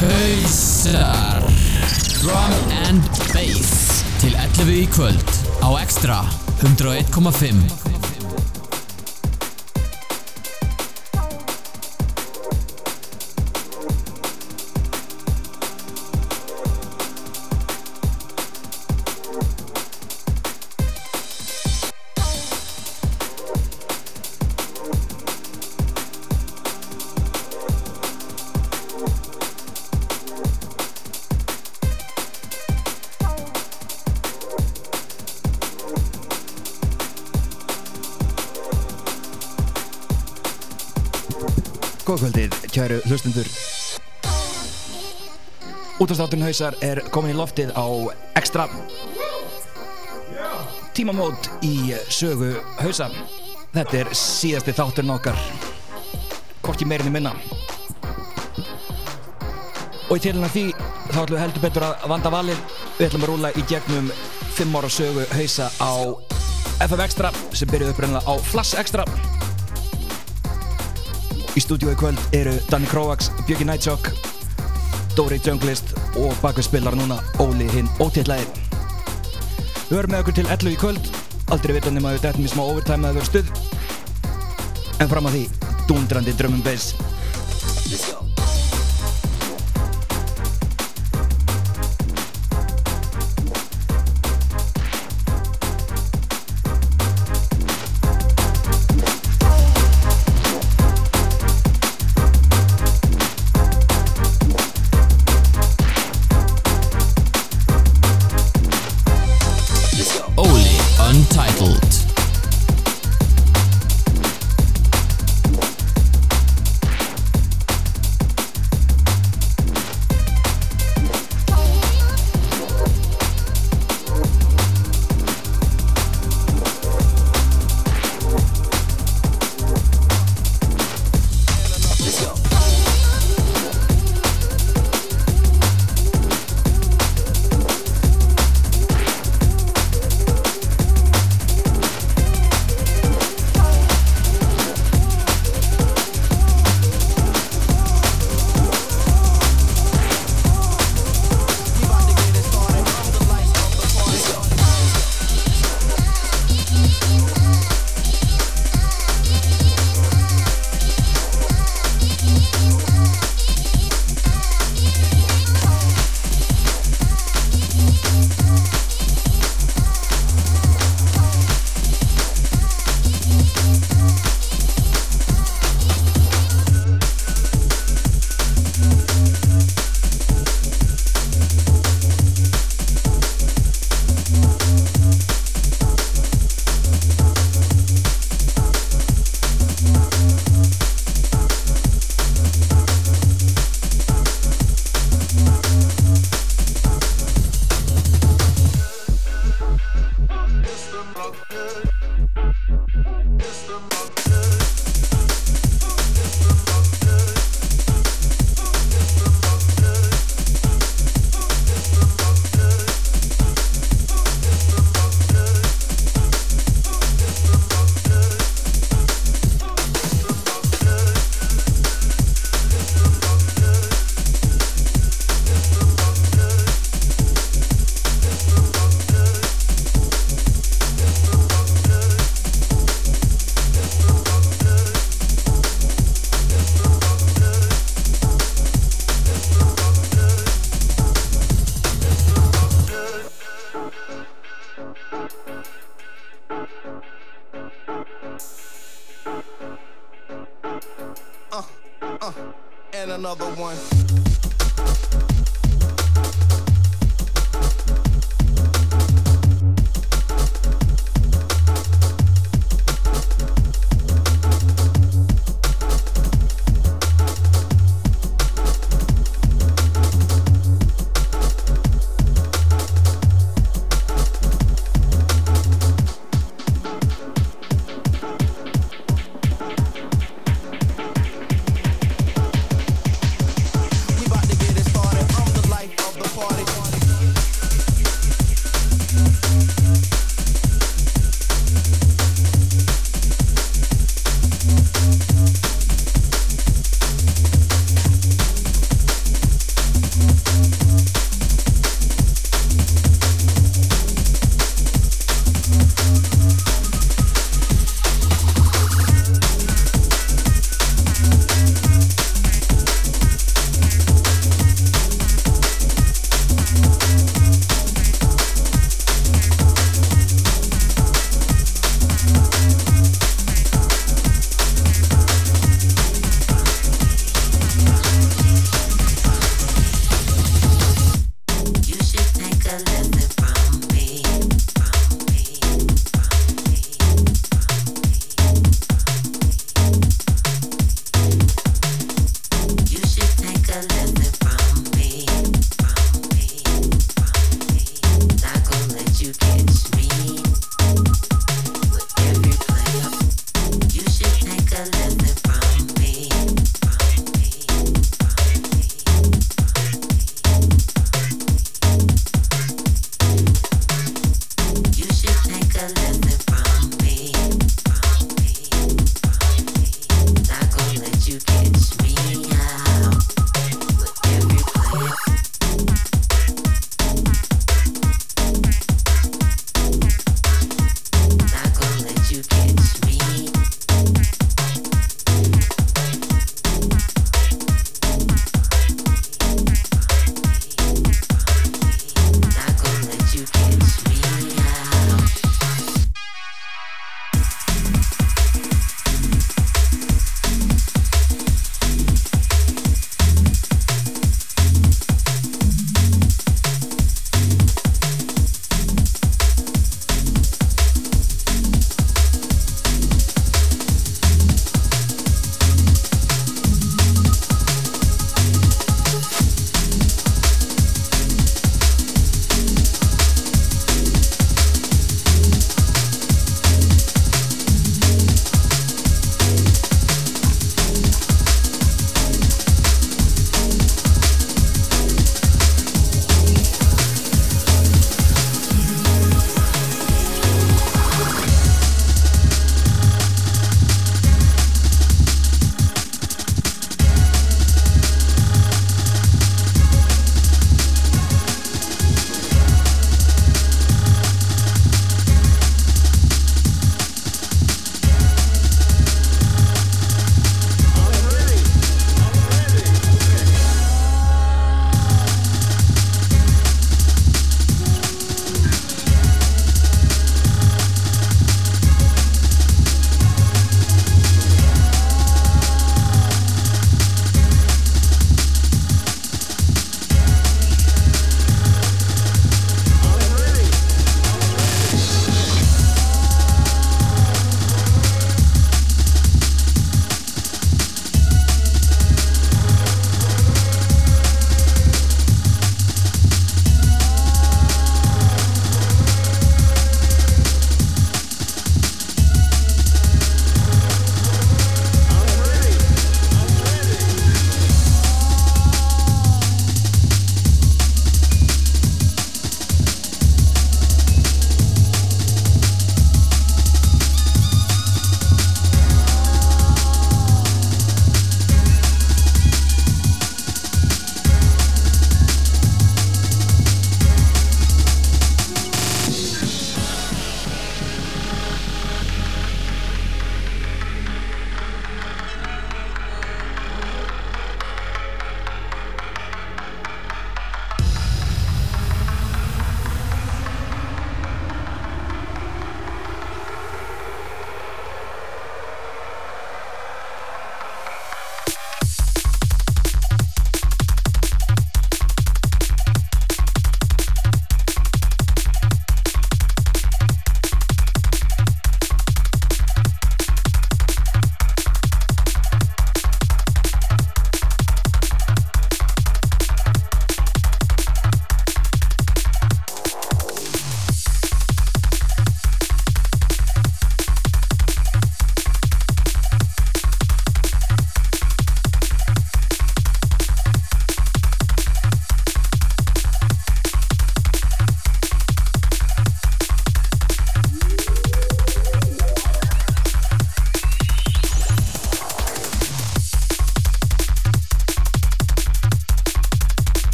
Hausar. Drum and Bass. Til 11 í kvöld Á Extra 101.5 kæru hlustundur Útastátturinn hausar er komin í loftið á Extra Tímamót í sögu hausa Þetta er síðasti þátturinn okkar Hvorki meirinni minna. Og í tilhengna því þá ætlum við heldur betur að vanda valið. Við ætlum að rúla í gegnum 5 ára sögu hausa á FM Extra sem byrjuði upprænlega á Flash Extra Í stúdíu í kvöld eru Danny Krovax, Björki Nightshock, Dóri Junglist og bakvið spilar núna Óli hinn ótillæði. Við höfum með okkur til 11 í kvöld, aldrei vita nema við dættum í smá overtime að vera stuð. En fram að því, dundrandi drömmum bass.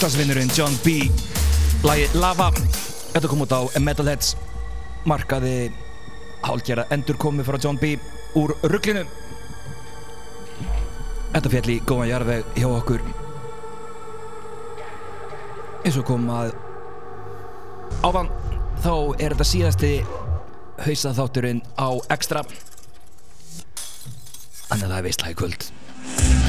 Íslandsvinnurinn John B. Lægi Lava. Þetta kom út á Metalheads markaði hálgjara endurkomi frá John B. úr rugglinu Þetta fjall í góðan jarðveg hjá okkur. Eins og kom að áðan þá er þetta síðasti hausaþátturinn á Extra. Þannig að það er veistlægi kvöld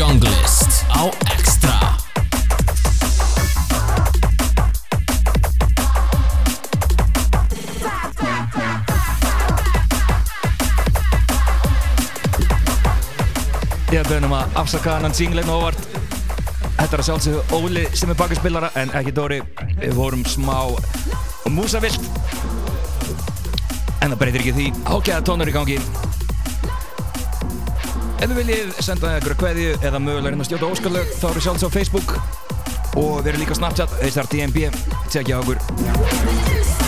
Junglist á Extra. Ég bönum að afsaka hann síngleikn hérna og óvart. Þetta er að sjálfsögðu Óli sem er bakarspillara en ekki Dóri. Við vorum smá músavilt. En það breytir ekki því. Hákjæða tónur í gangi. Ef þið viljið senda ykkur að kveðju eða mögulega að stjóta óskalög þá eru sjálfsög á Facebook. Og við erum líka á Snapchat, þeir starf DMB Tjekkja okkur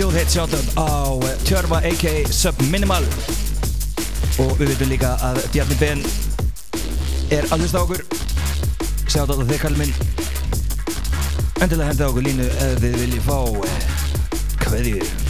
sjóðheitt shoutout á eh, Tjörfa a.k.a. Subminimal og við veitum líka að Bjarni Ben er að hlusta á okkur. Shoutout á þig kall minn. Endilega henda okkur línu ef þið viljið fá eh,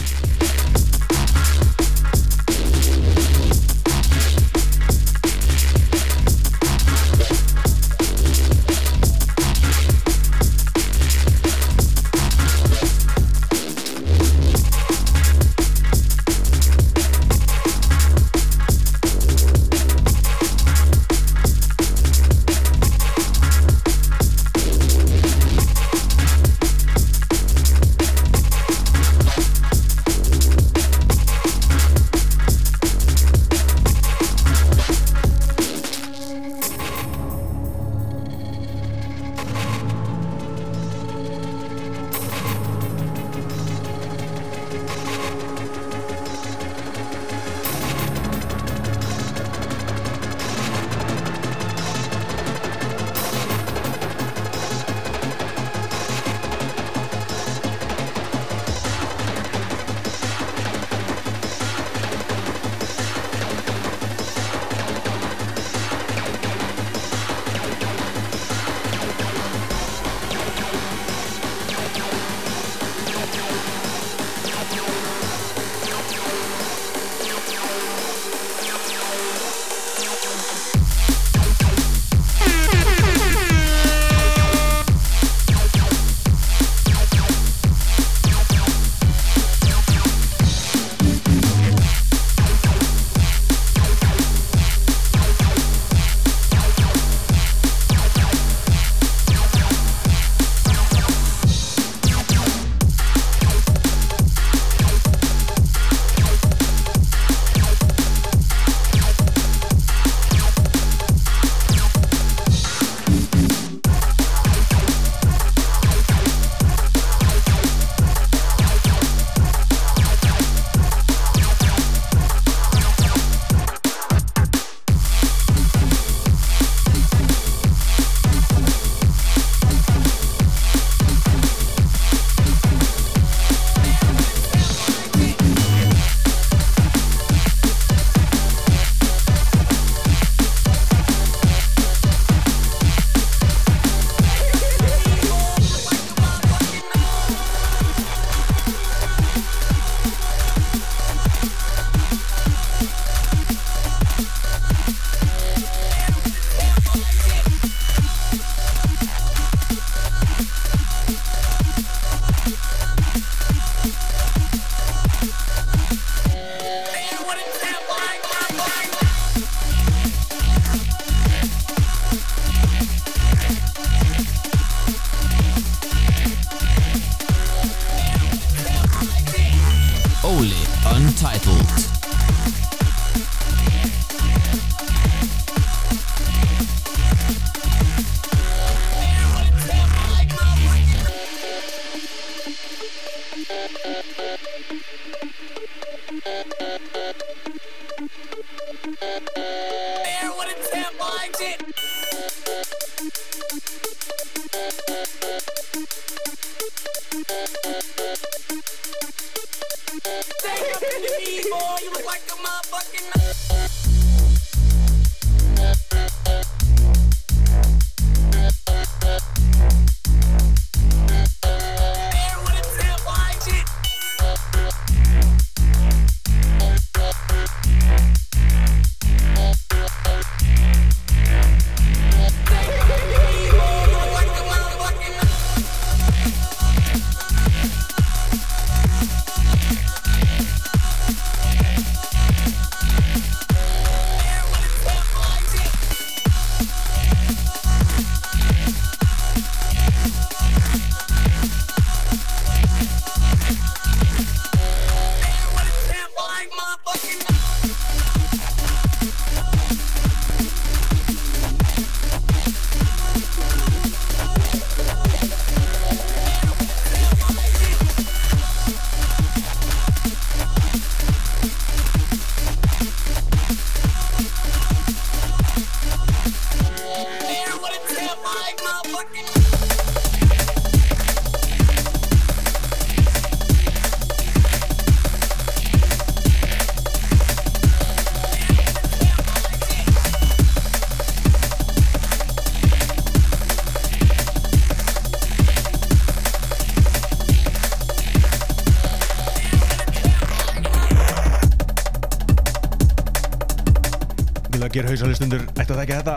Glöggir hausalistundur ætti að þekka þetta?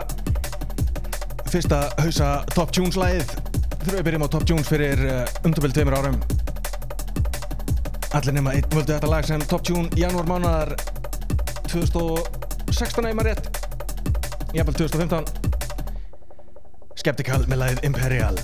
Fyrsta hausa Top Tunes lagið. Þurfum við byrjum á Top Tunes fyrir uh, umtöfell tveimur árum. Allir nema einn völdu þetta lag sem Top Tune janúar mánar 2016 eða rétt. Jafnvel 2015 Skeptikal með lagið Imperial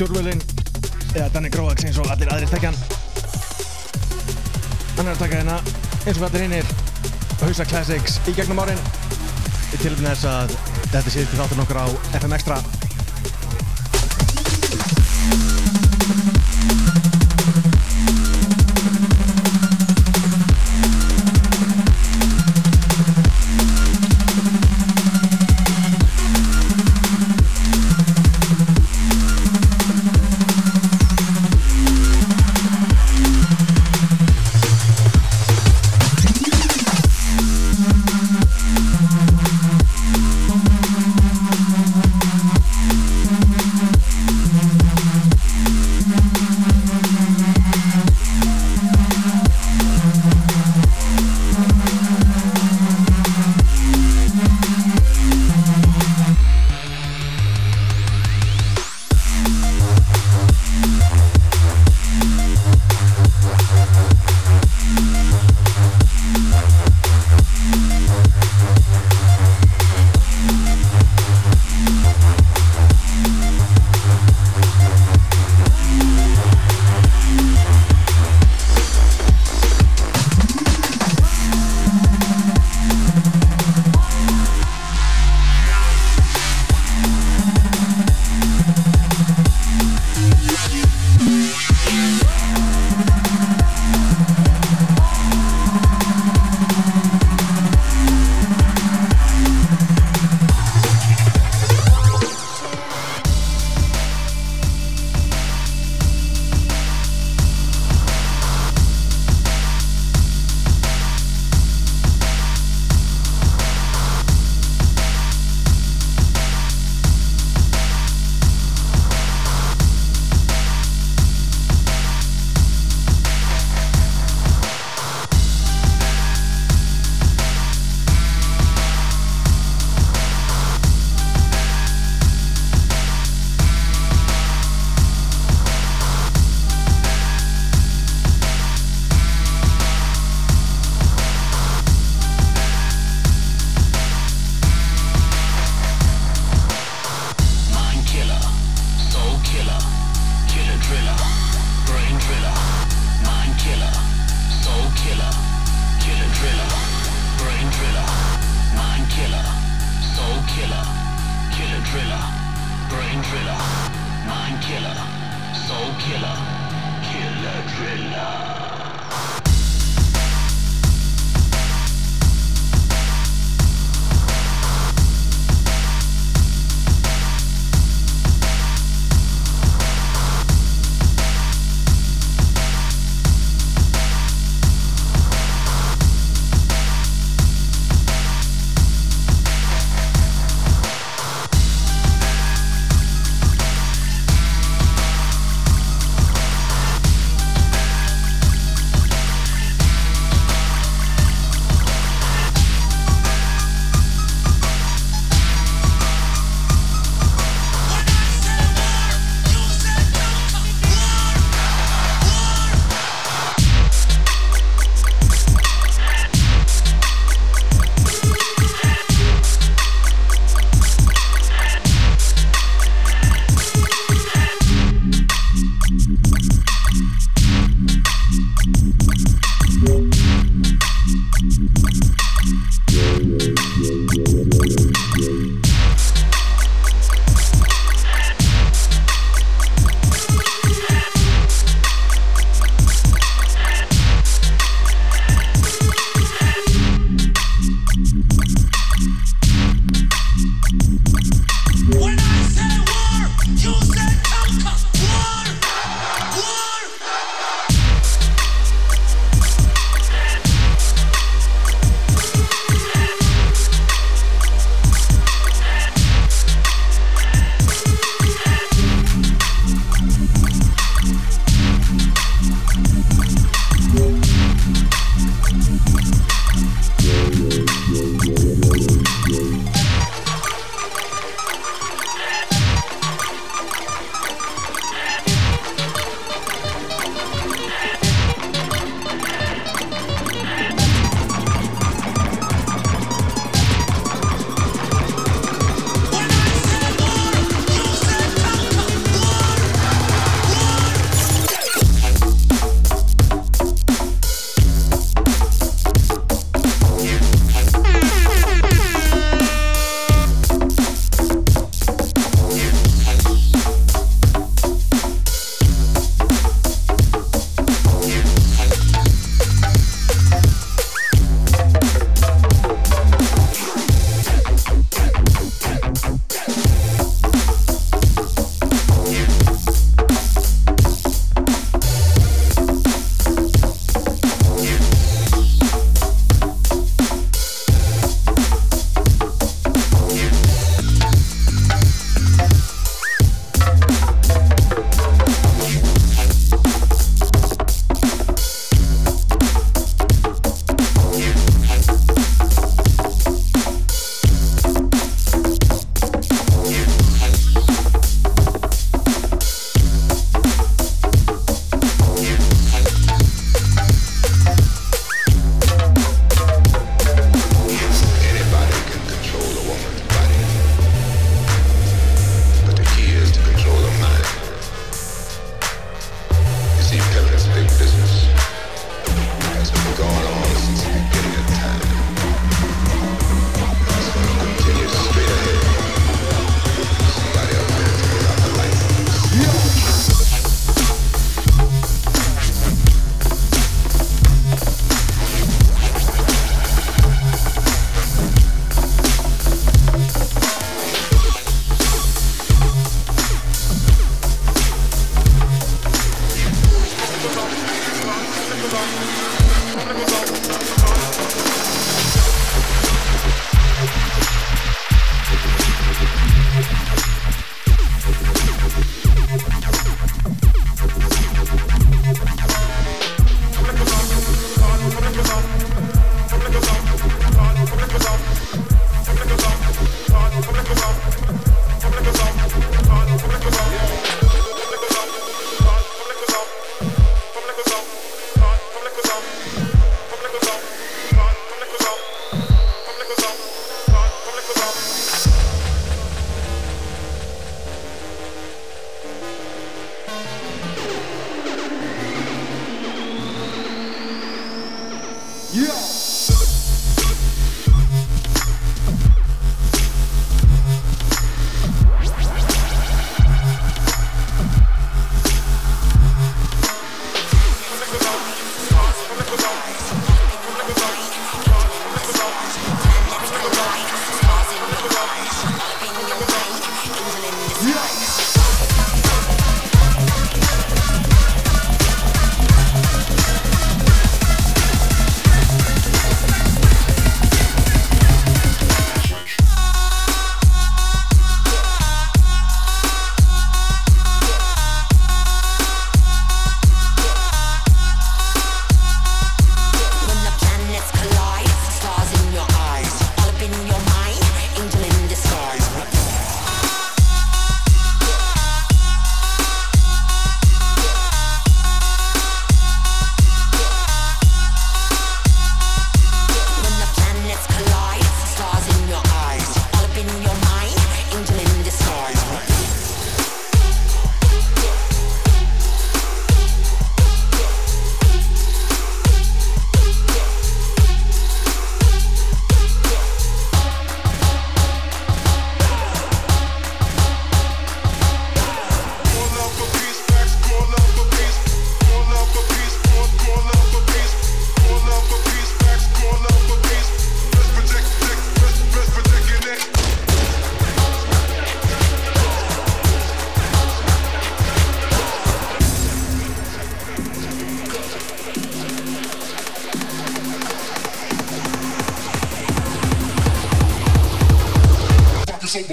brálaði við stjórnvölin eða Danni Gróax eins og allir aðrir tekjan Hann. Er að taka hérna eins og allir hinnir Hausa Classics í gegnum árin. Í tilfinn þess að þetta sé til þáttur nokkur á FM Extra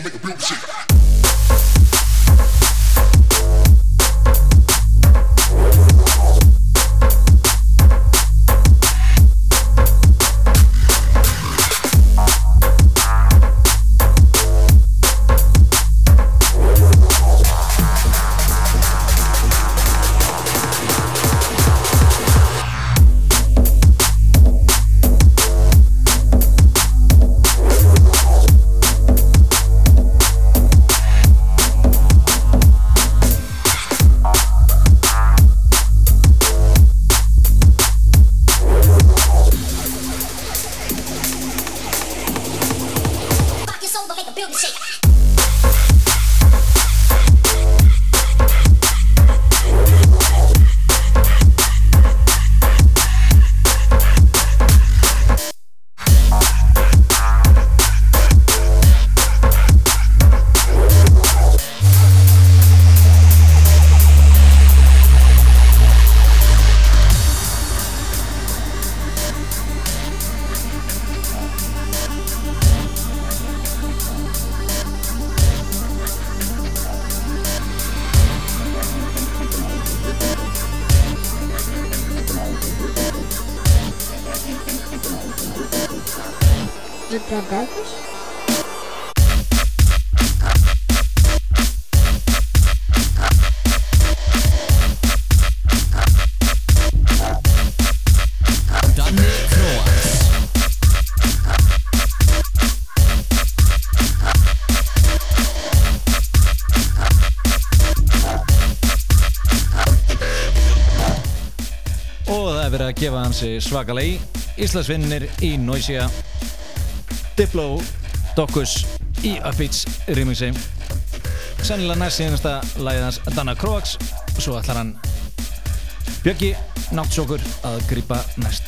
make a build shake. Að gefa hansi svakalegi Íslandsvinnir í Noisia. Diplo Dokkus í Upbeats remixi. Sennilega næst síðanasta lagið hans Danna Kroax Svo ætlar hann Bjöggi Náttsókur að grípa næst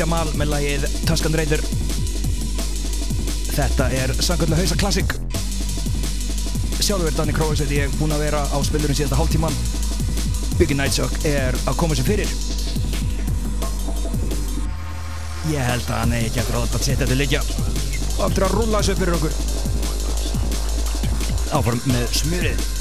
Jamal með lagið Tuscan Raider. Þetta er sannkvæmlega hausa klassik Sjálfur Danny Kroos veit ég búinn að vera á spilurinn síðasta hálftíman Biggie Nightshock er að koma sér fyrir. Ég held að hann eigi ekki gráða að setja þetta leikja. Og aftur að rúlla þessu upp fyrir okkur. Áfram með smjörið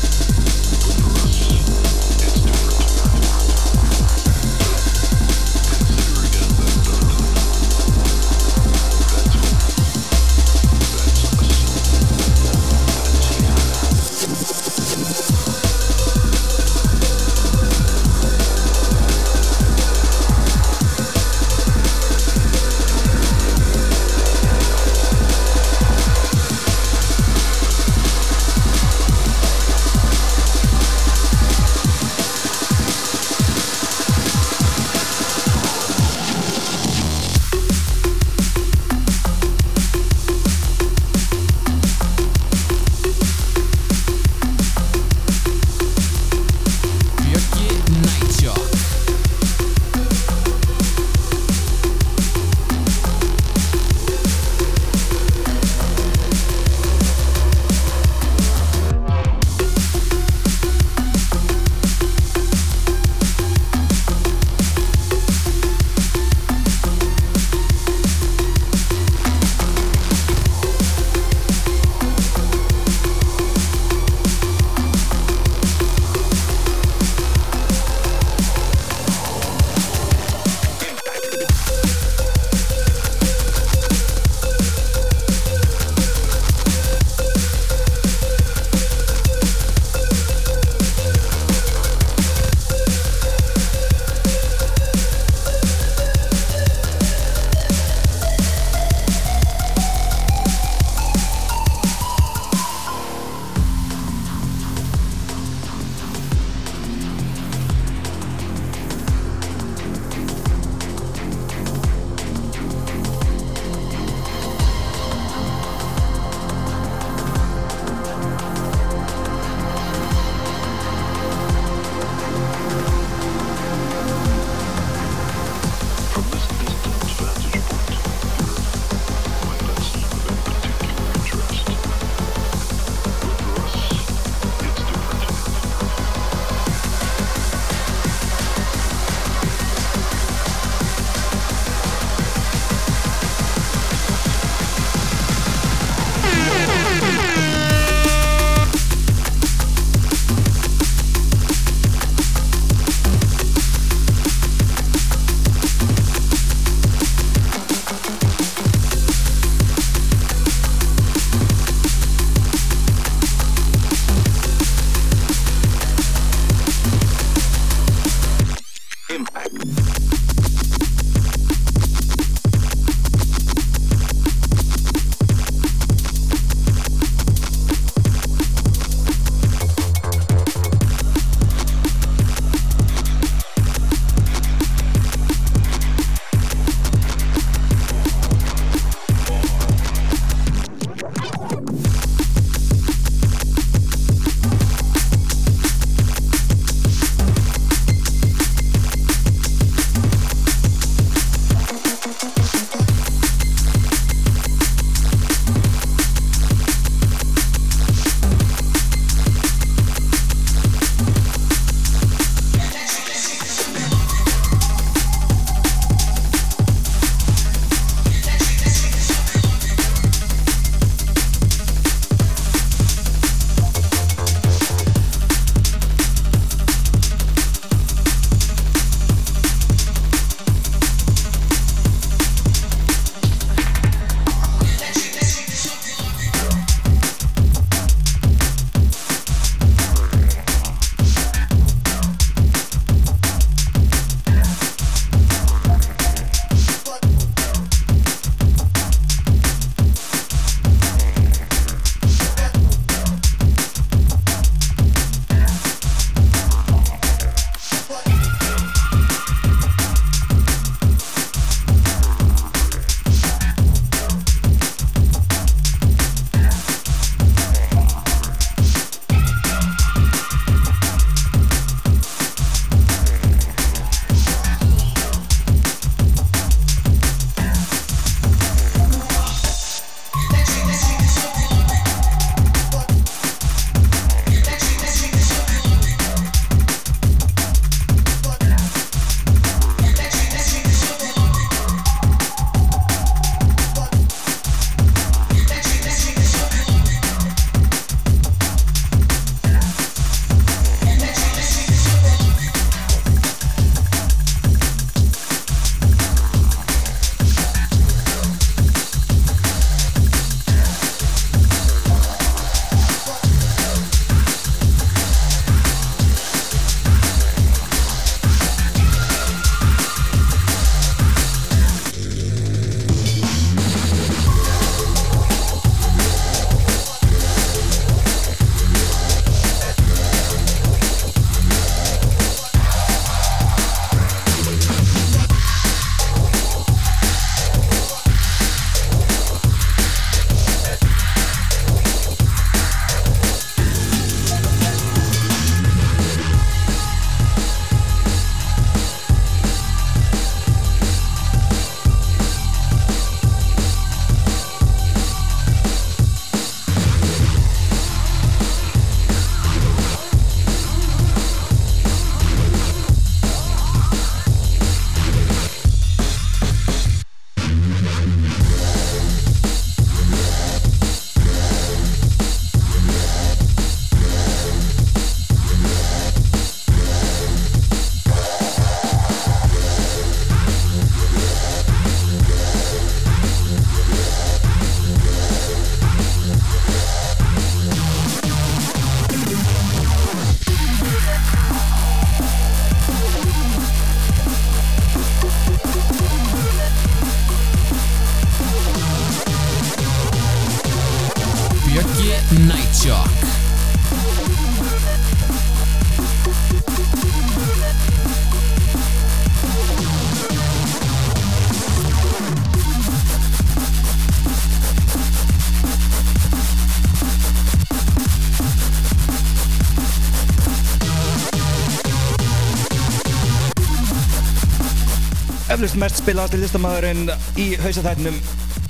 Eflust mest spilaðasti listamæðurinn í hausaþættinum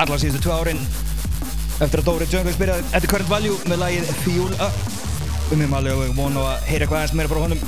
allar síðustu tvö árin. Eftir að Dóri Jungle byrjaði At the Current Value með lagið Fuel Up. Um ég maður og vona að heyra eitthvað aðeins meira frá honum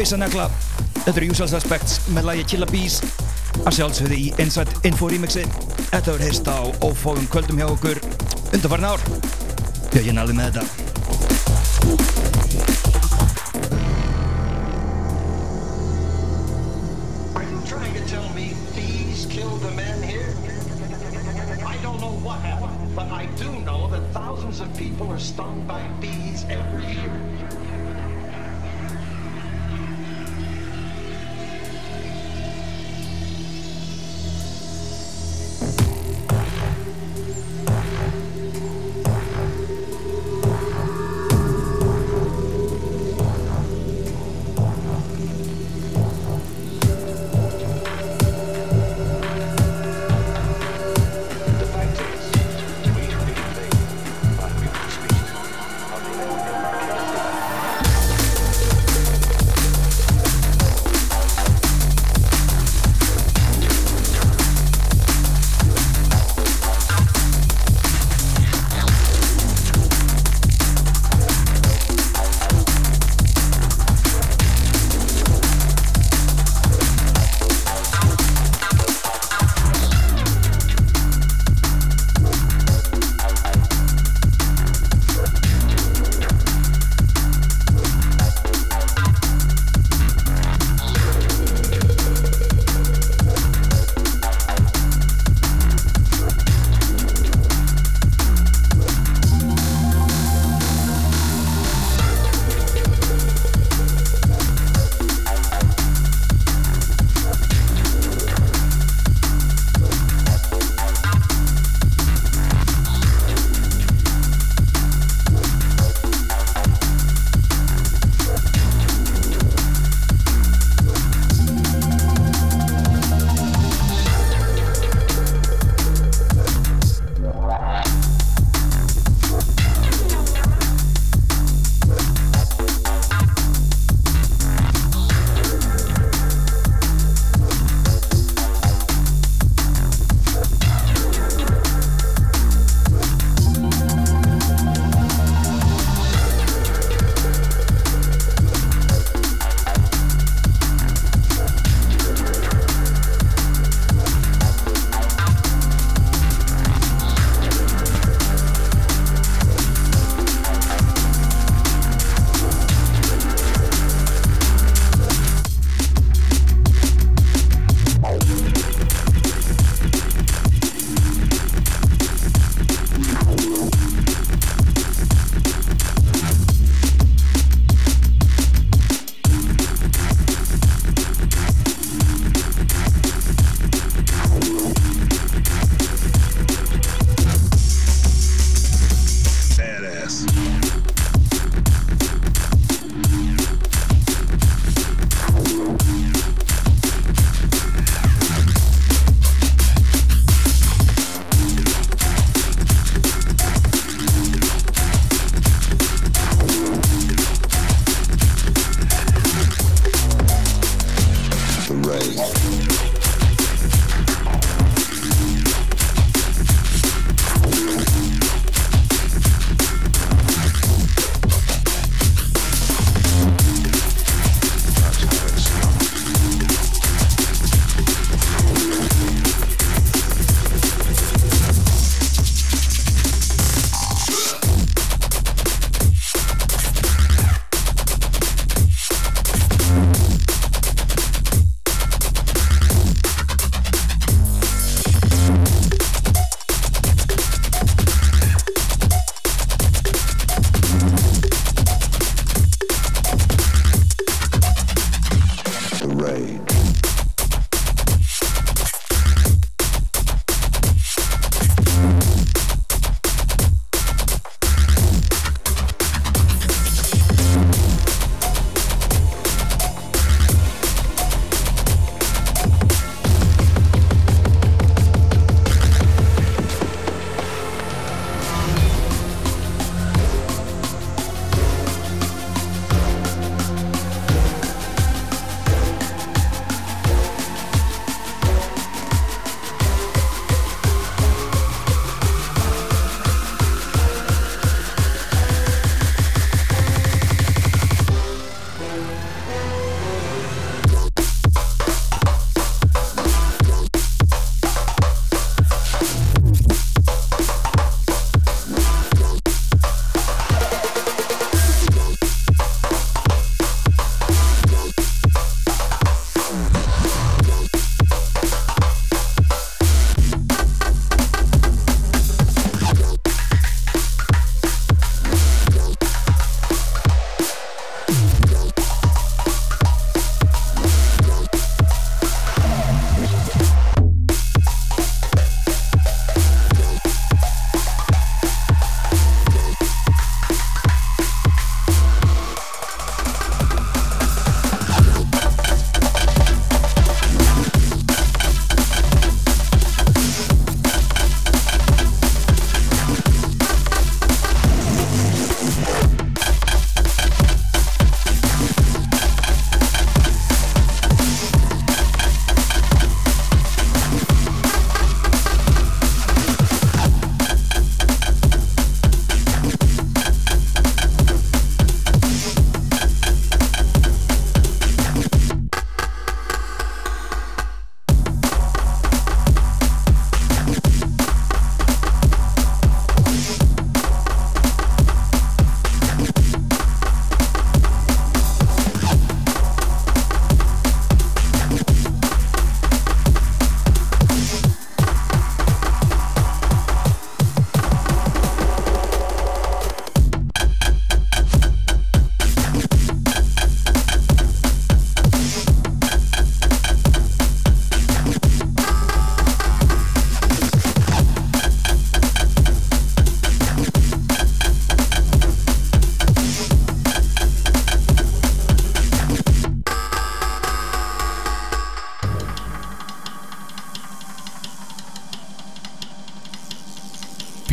hausanegla Þetta eru Usual Suspects með lagi Killa Bees. Að sjálfsögðu í Inside Info remixi. Þetta verður heist á ófáum kvöldum hjá okkur undarfarn ár. Björgin alveg með þetta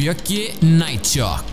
aqui, Night Shock.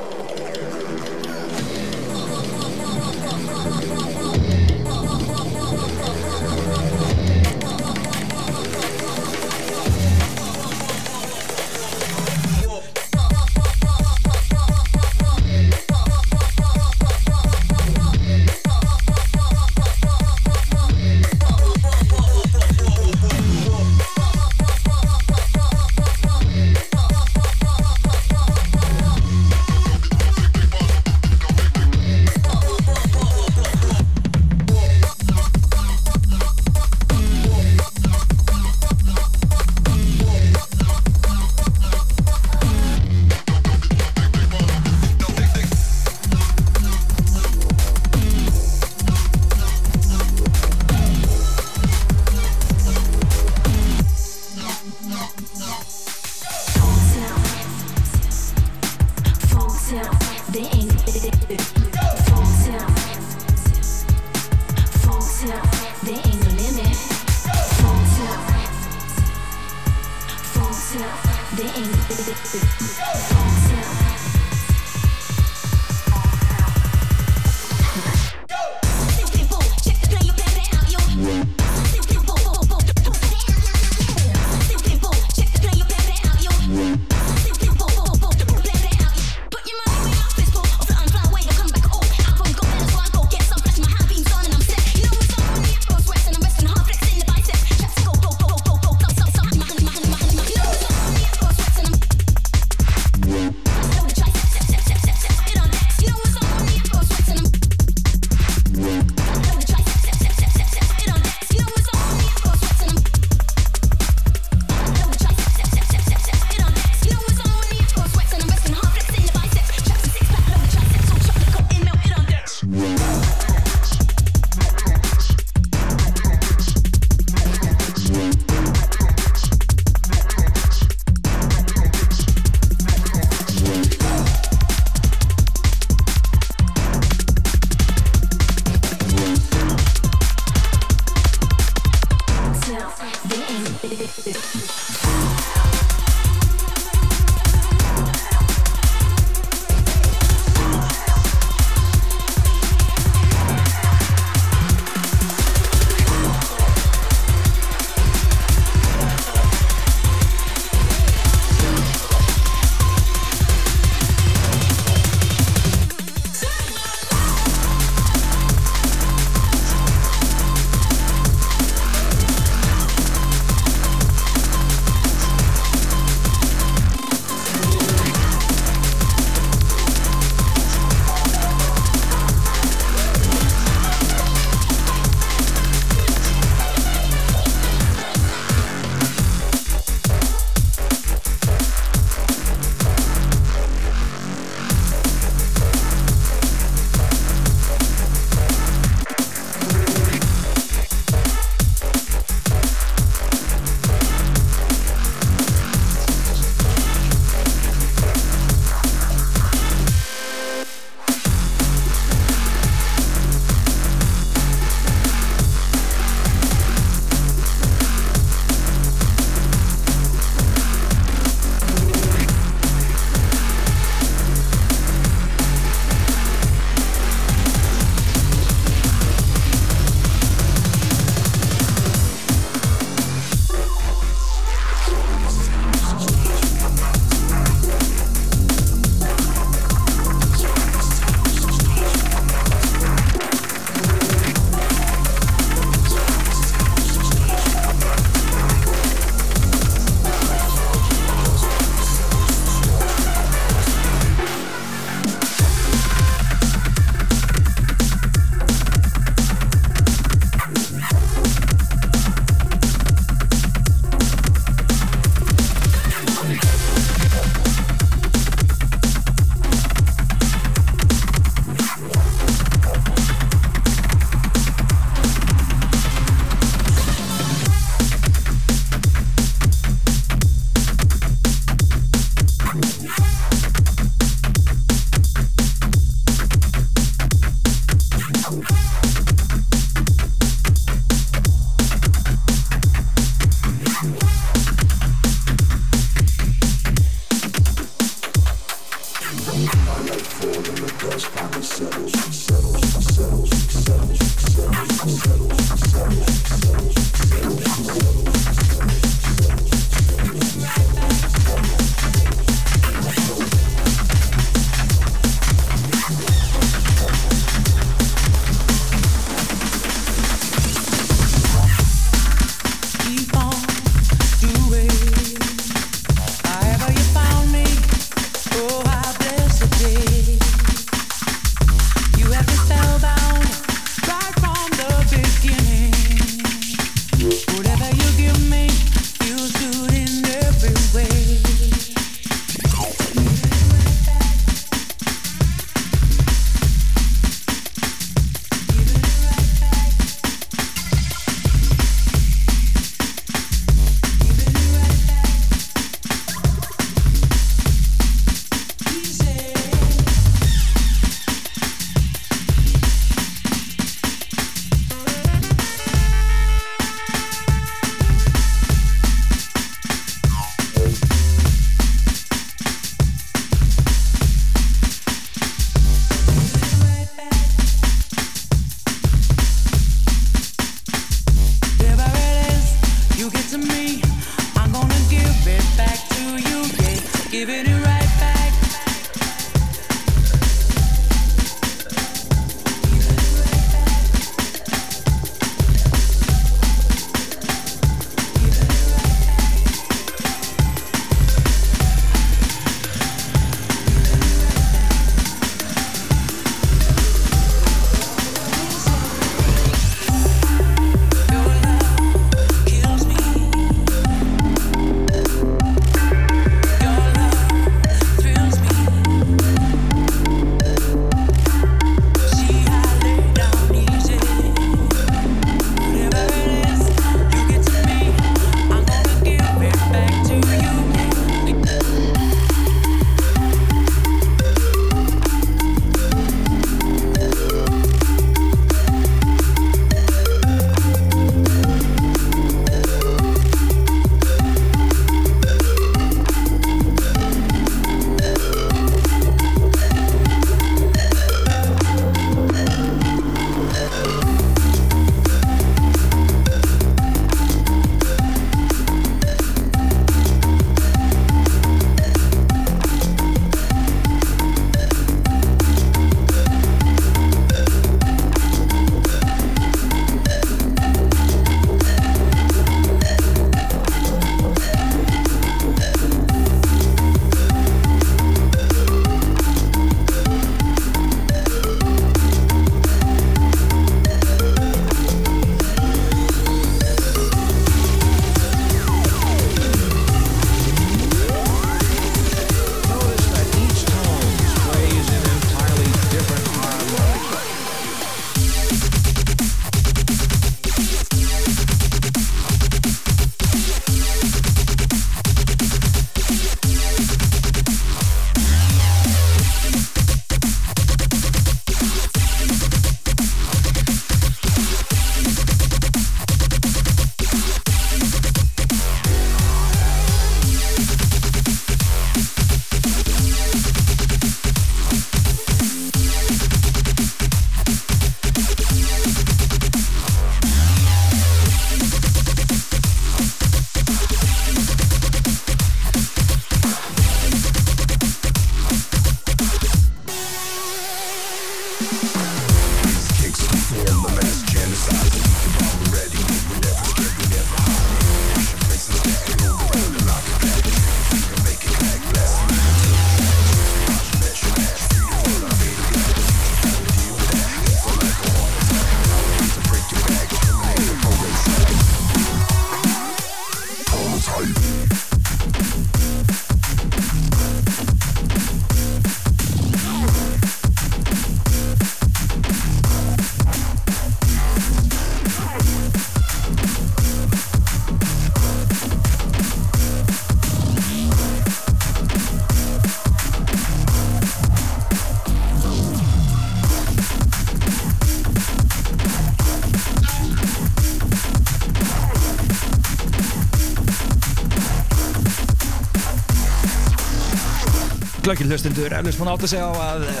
Glöggil hlustundur, eflust búin að átta sig á að eh,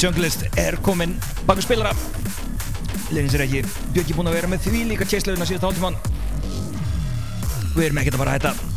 Junglist er kominn baka spilara Leinin sér ekki Björki búinn að vera með því líka tjeislaugina síðast hálftíman Við erum ekkert að fara að hætta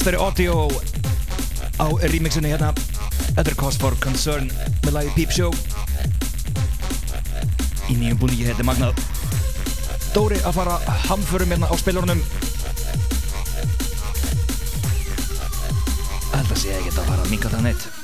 Mr. Audio á remixinu hérna. Þetta er Cause for Concern með lagi Peep Show. Í nýjum búningi þetta er magnað Dóri að fara hamförum hérna á spilunum. Held að sé ekki að fara að minka það neitt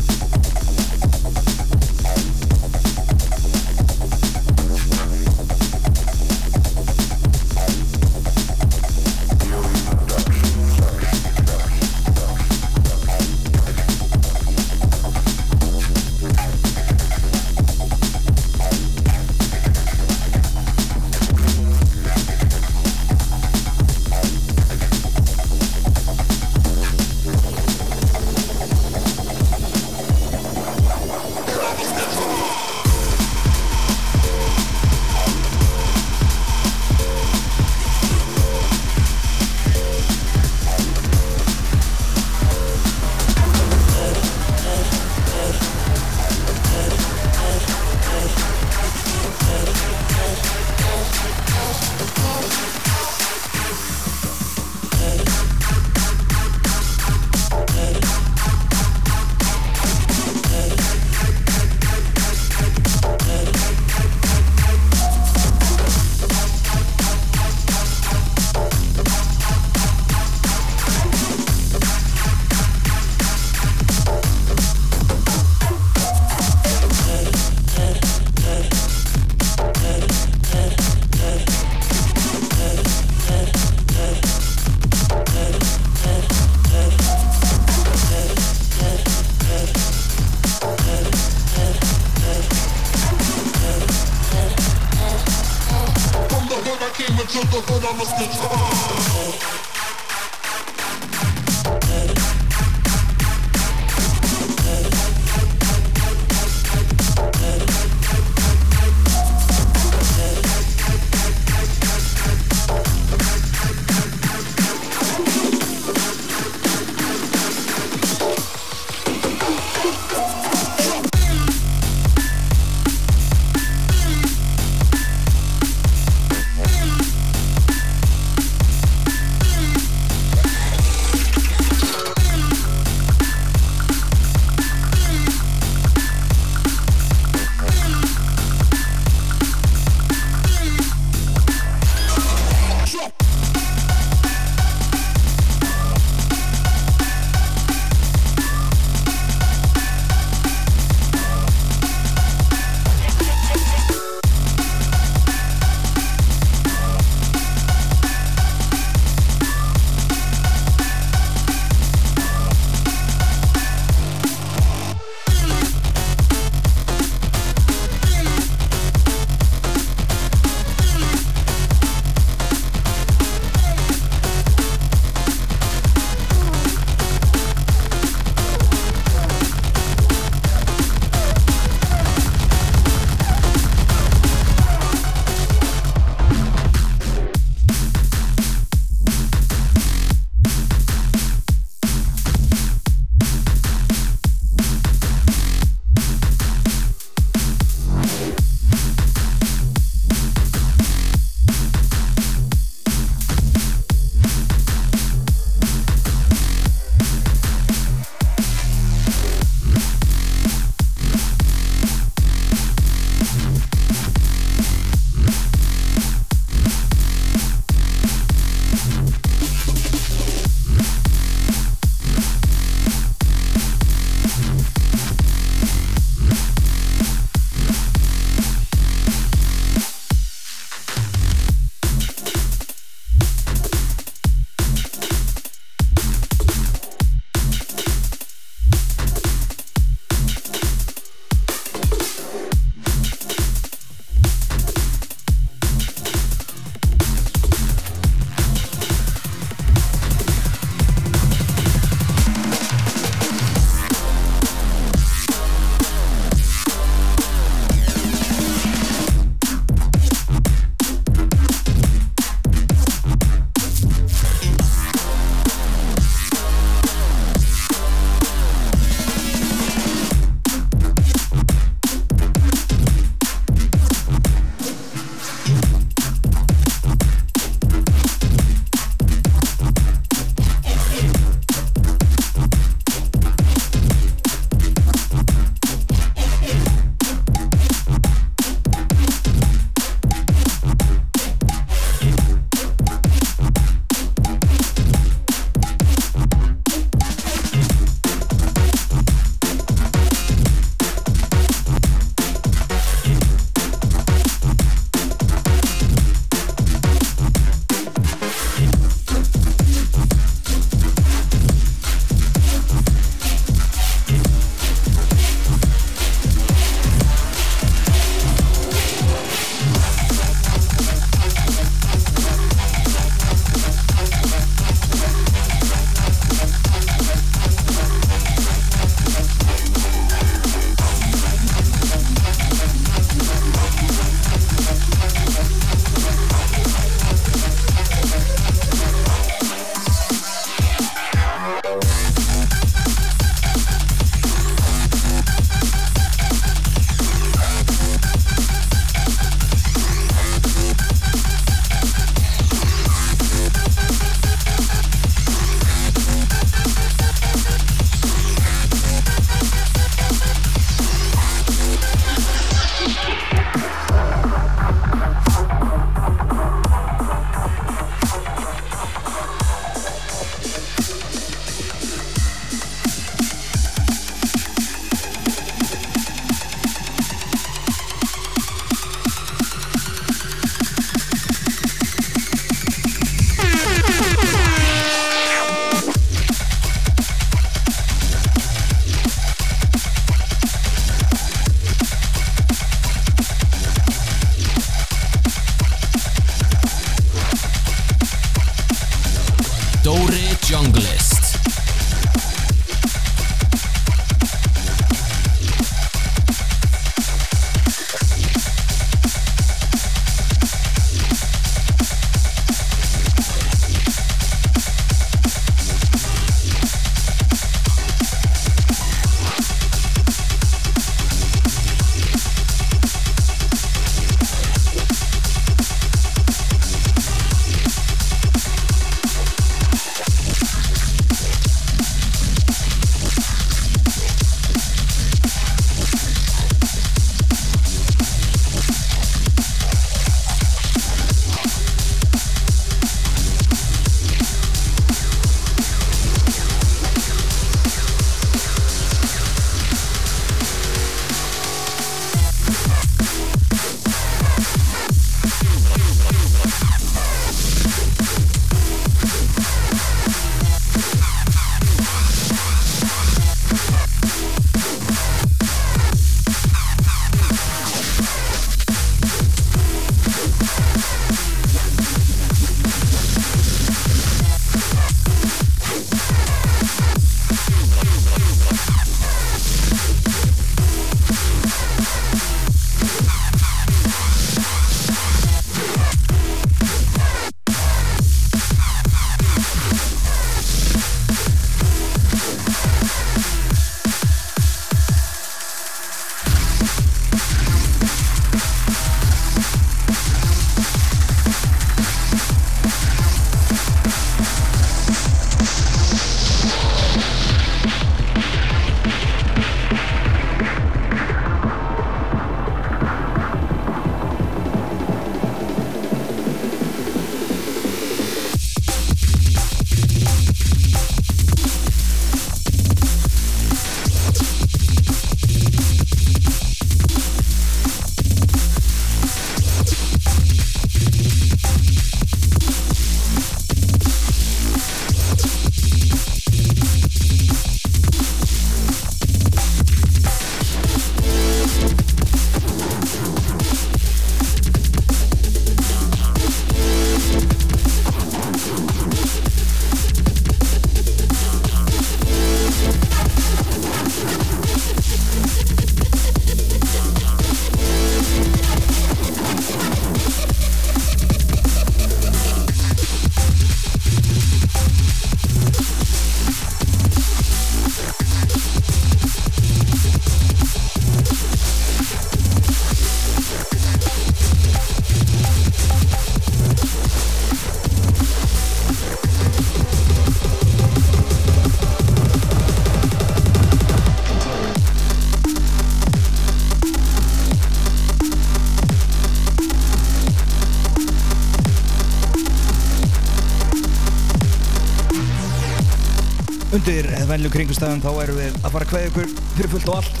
venlu kringustæðum þá erum við að fara að kveða ykkur fyrir fullt og allt.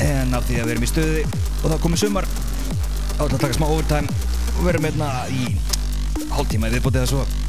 En af því að við erum í stöði og það komið sumar ætla að taka smá overtime og verum hérna í hálftíma í viðbótið eða svo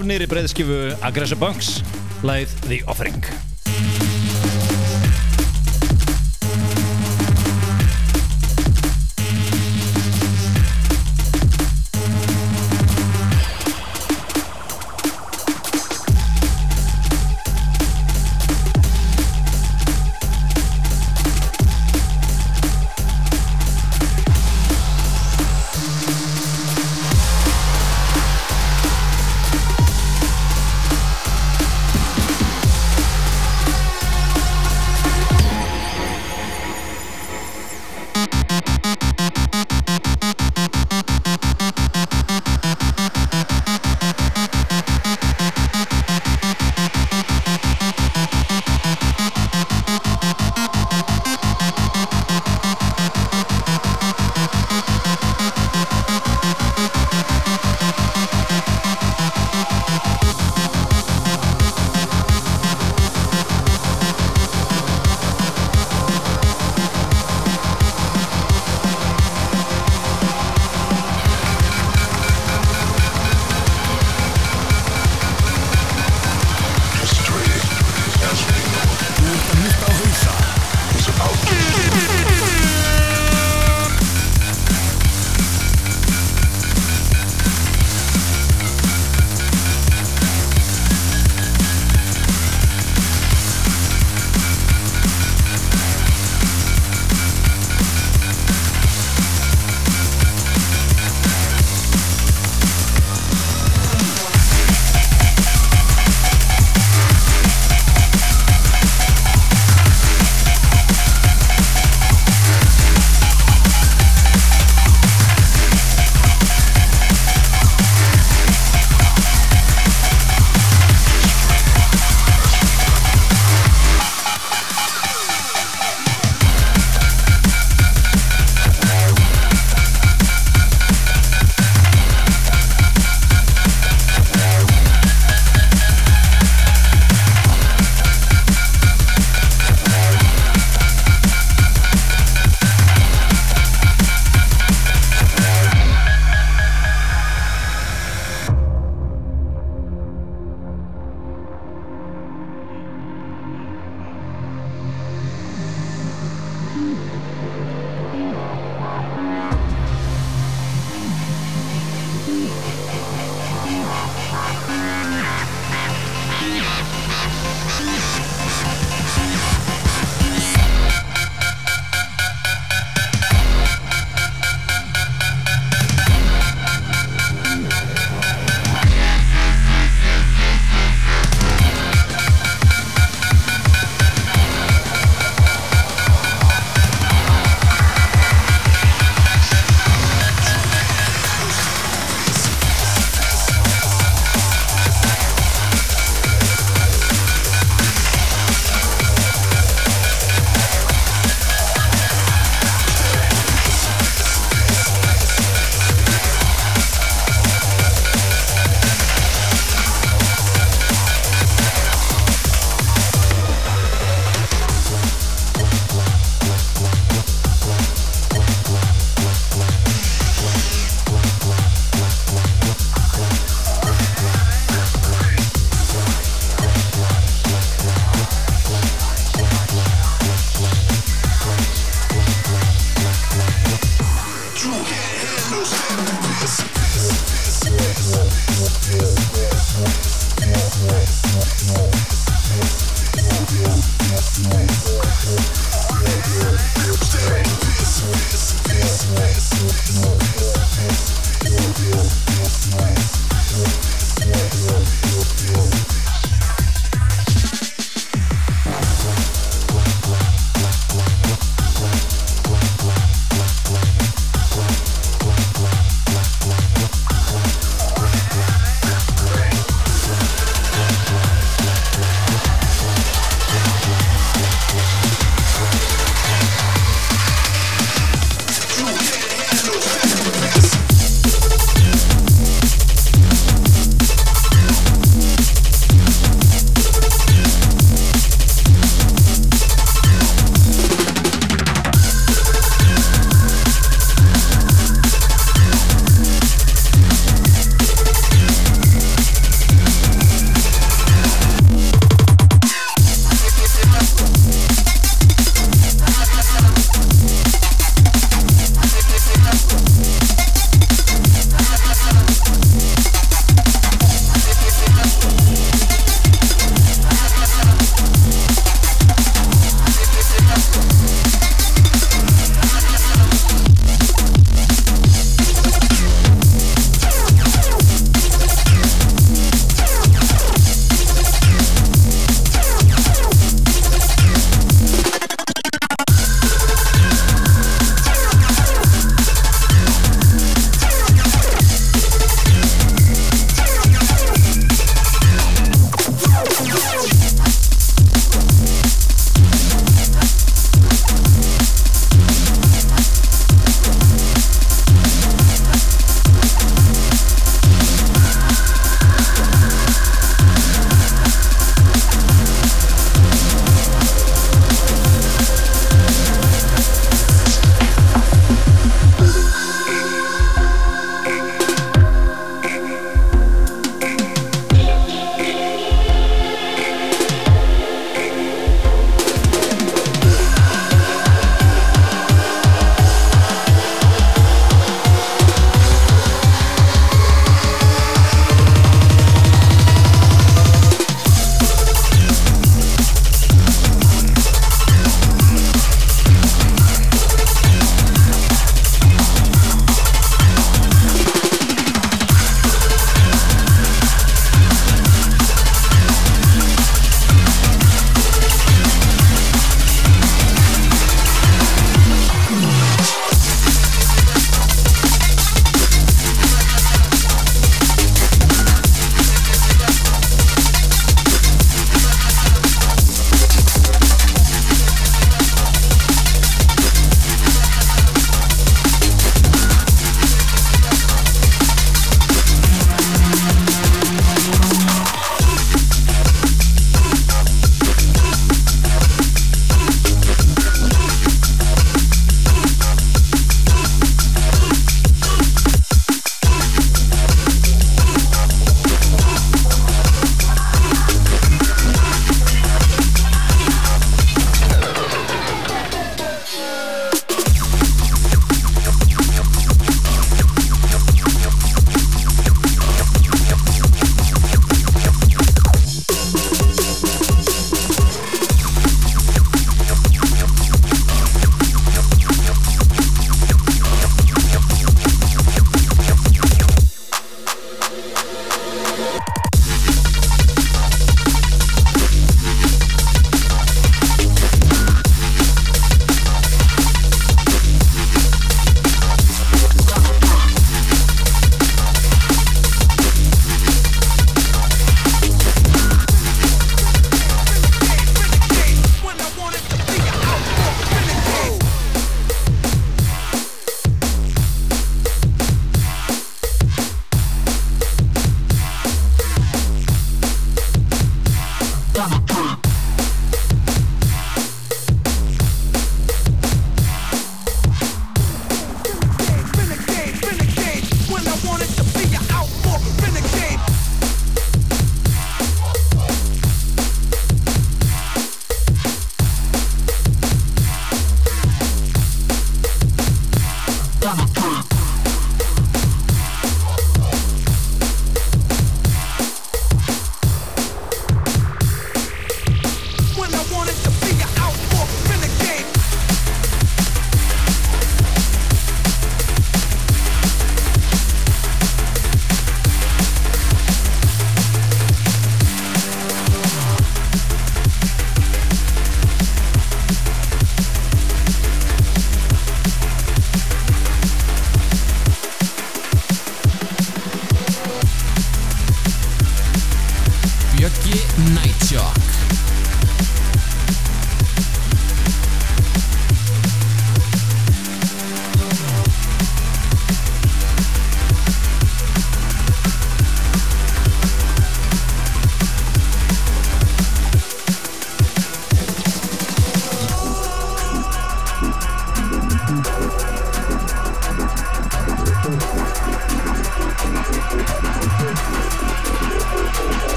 Af nýri breyðskifu Aggressor Bunks. Læð The Offering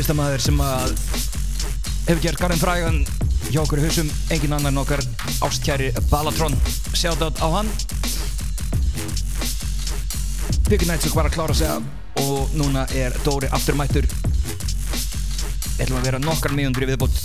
listamæður sem að hefur gert garðin frægan hjá okkur í hausum, engin annar en okkar ástkæri Balatron. Shoutout á hann. Byggur Nætsök var að klára sig af og núna er Dóri afturmættur. Ætlum að vera nokkar mínundur í viðbútt.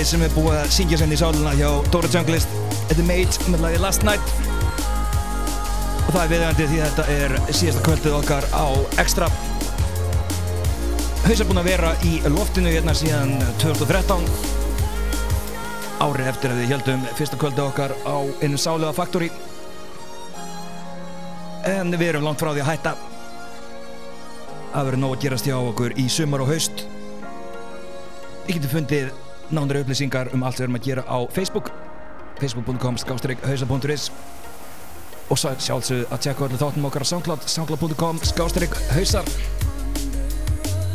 Lagi sem er búið að syngja senn í sáluna hjá Dóra Junglist Þetta er Mage með lagi Last Night. Og það er viðjandi því þetta er síðasta kvöldið okkar á Extra. Haus er búin að vera í loftinu hérna síðan 2013 árið eftir að við heldum fyrsta kvöldið okkar á einu sálega faktori en við erum langt frá því að hætta. Að vera nóg að gerast hjá okkur í sumar og haust. Þið getur fundið nánari upplýsingar um allt sem við erum að gera á Facebook facebook.com skástrík hausa.is og svo sjálfsögðu að tjekka allir þáttum okkar á SoundCloud soundcloud.com skástrík hausar.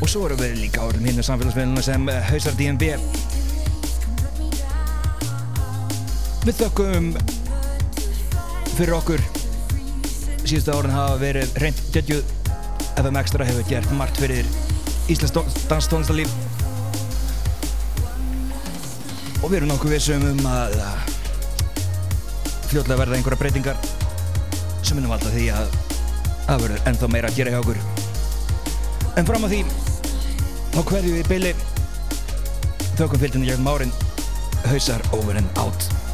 Og svo erum við líka á öllum hinnu samfélagsmiðluna sem eh, hausar DNB Við þökkum fyrir okkur. Síðustu árin hafa verið reynd djödjuð. FM Extra hefur gert margt fyrir Íslands danstónlistarlíf og við erum nokkuð vissum um að að fljóðlega verða einhverja breytingar sem minnum alltaf því að það verður ennþá meira að gera hjá okkur. En fram að því þá hverju við byli þökkum fylgdina gegnum árin hausar over and out